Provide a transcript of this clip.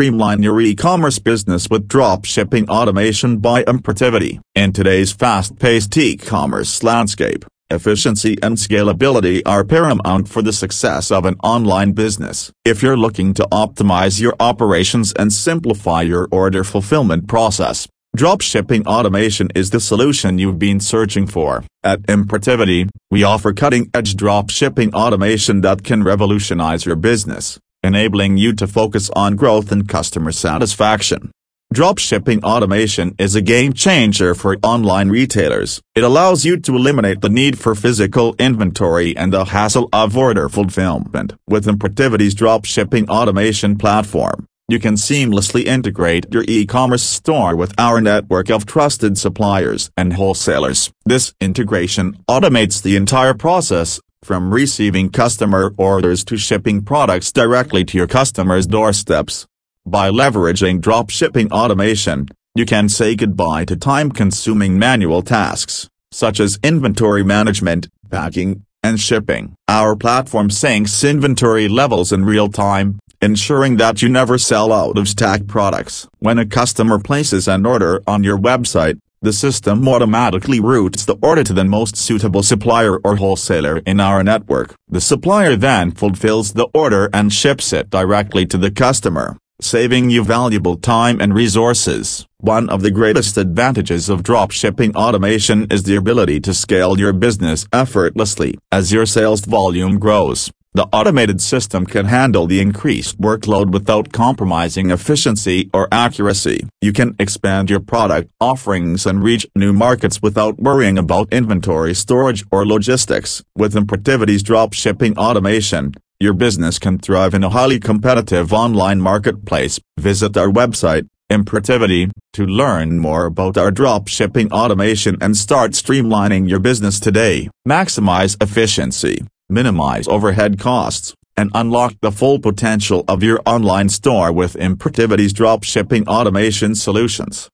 streamline your e-commerce business with dropshipping automation by Importivity. In today's fast-paced e-commerce landscape, efficiency and scalability are paramount for the success of an online business. If you're looking to optimize your operations and simplify your order fulfillment process, Dropshipping automation is the solution you've been searching for. At Importivity, we offer cutting-edge dropshipping automation that can revolutionize your business, enabling you to focus on growth and customer satisfaction. Dropshipping automation is a game changer for online retailers. It allows you to eliminate the need for physical inventory and the hassle of order fulfillment. With Importivity's dropshipping automation platform, you can seamlessly integrate your e-commerce store with our network of trusted suppliers and wholesalers. This integration automates the entire process, from receiving customer orders to shipping products directly to your customers' doorsteps. By leveraging dropshipping automation, you can say goodbye to time-consuming manual tasks, such as inventory management, packing, and shipping. Our platform syncs inventory levels in real time, ensuring that you never sell out of stacked products. When a customer places an order on your website, the system automatically routes the order to the most suitable supplier or wholesaler in our network. The supplier then fulfills the order and ships it directly to the customer, saving you valuable time and resources. One of the greatest advantages of dropshipping automation is the ability to scale your business effortlessly. As your sales volume grows, the automated system can handle the increased workload without compromising efficiency or accuracy. You can expand your product offerings and reach new markets without worrying about inventory storage or logistics. With Importivity's dropshipping automation, your business can thrive in a highly competitive online marketplace. Visit our website, Importivity, to learn more about our dropshipping automation and start streamlining your business today. Maximize efficiency minimize overhead costs, and unlock the full potential of your online store with Importivity's dropshipping automation solutions.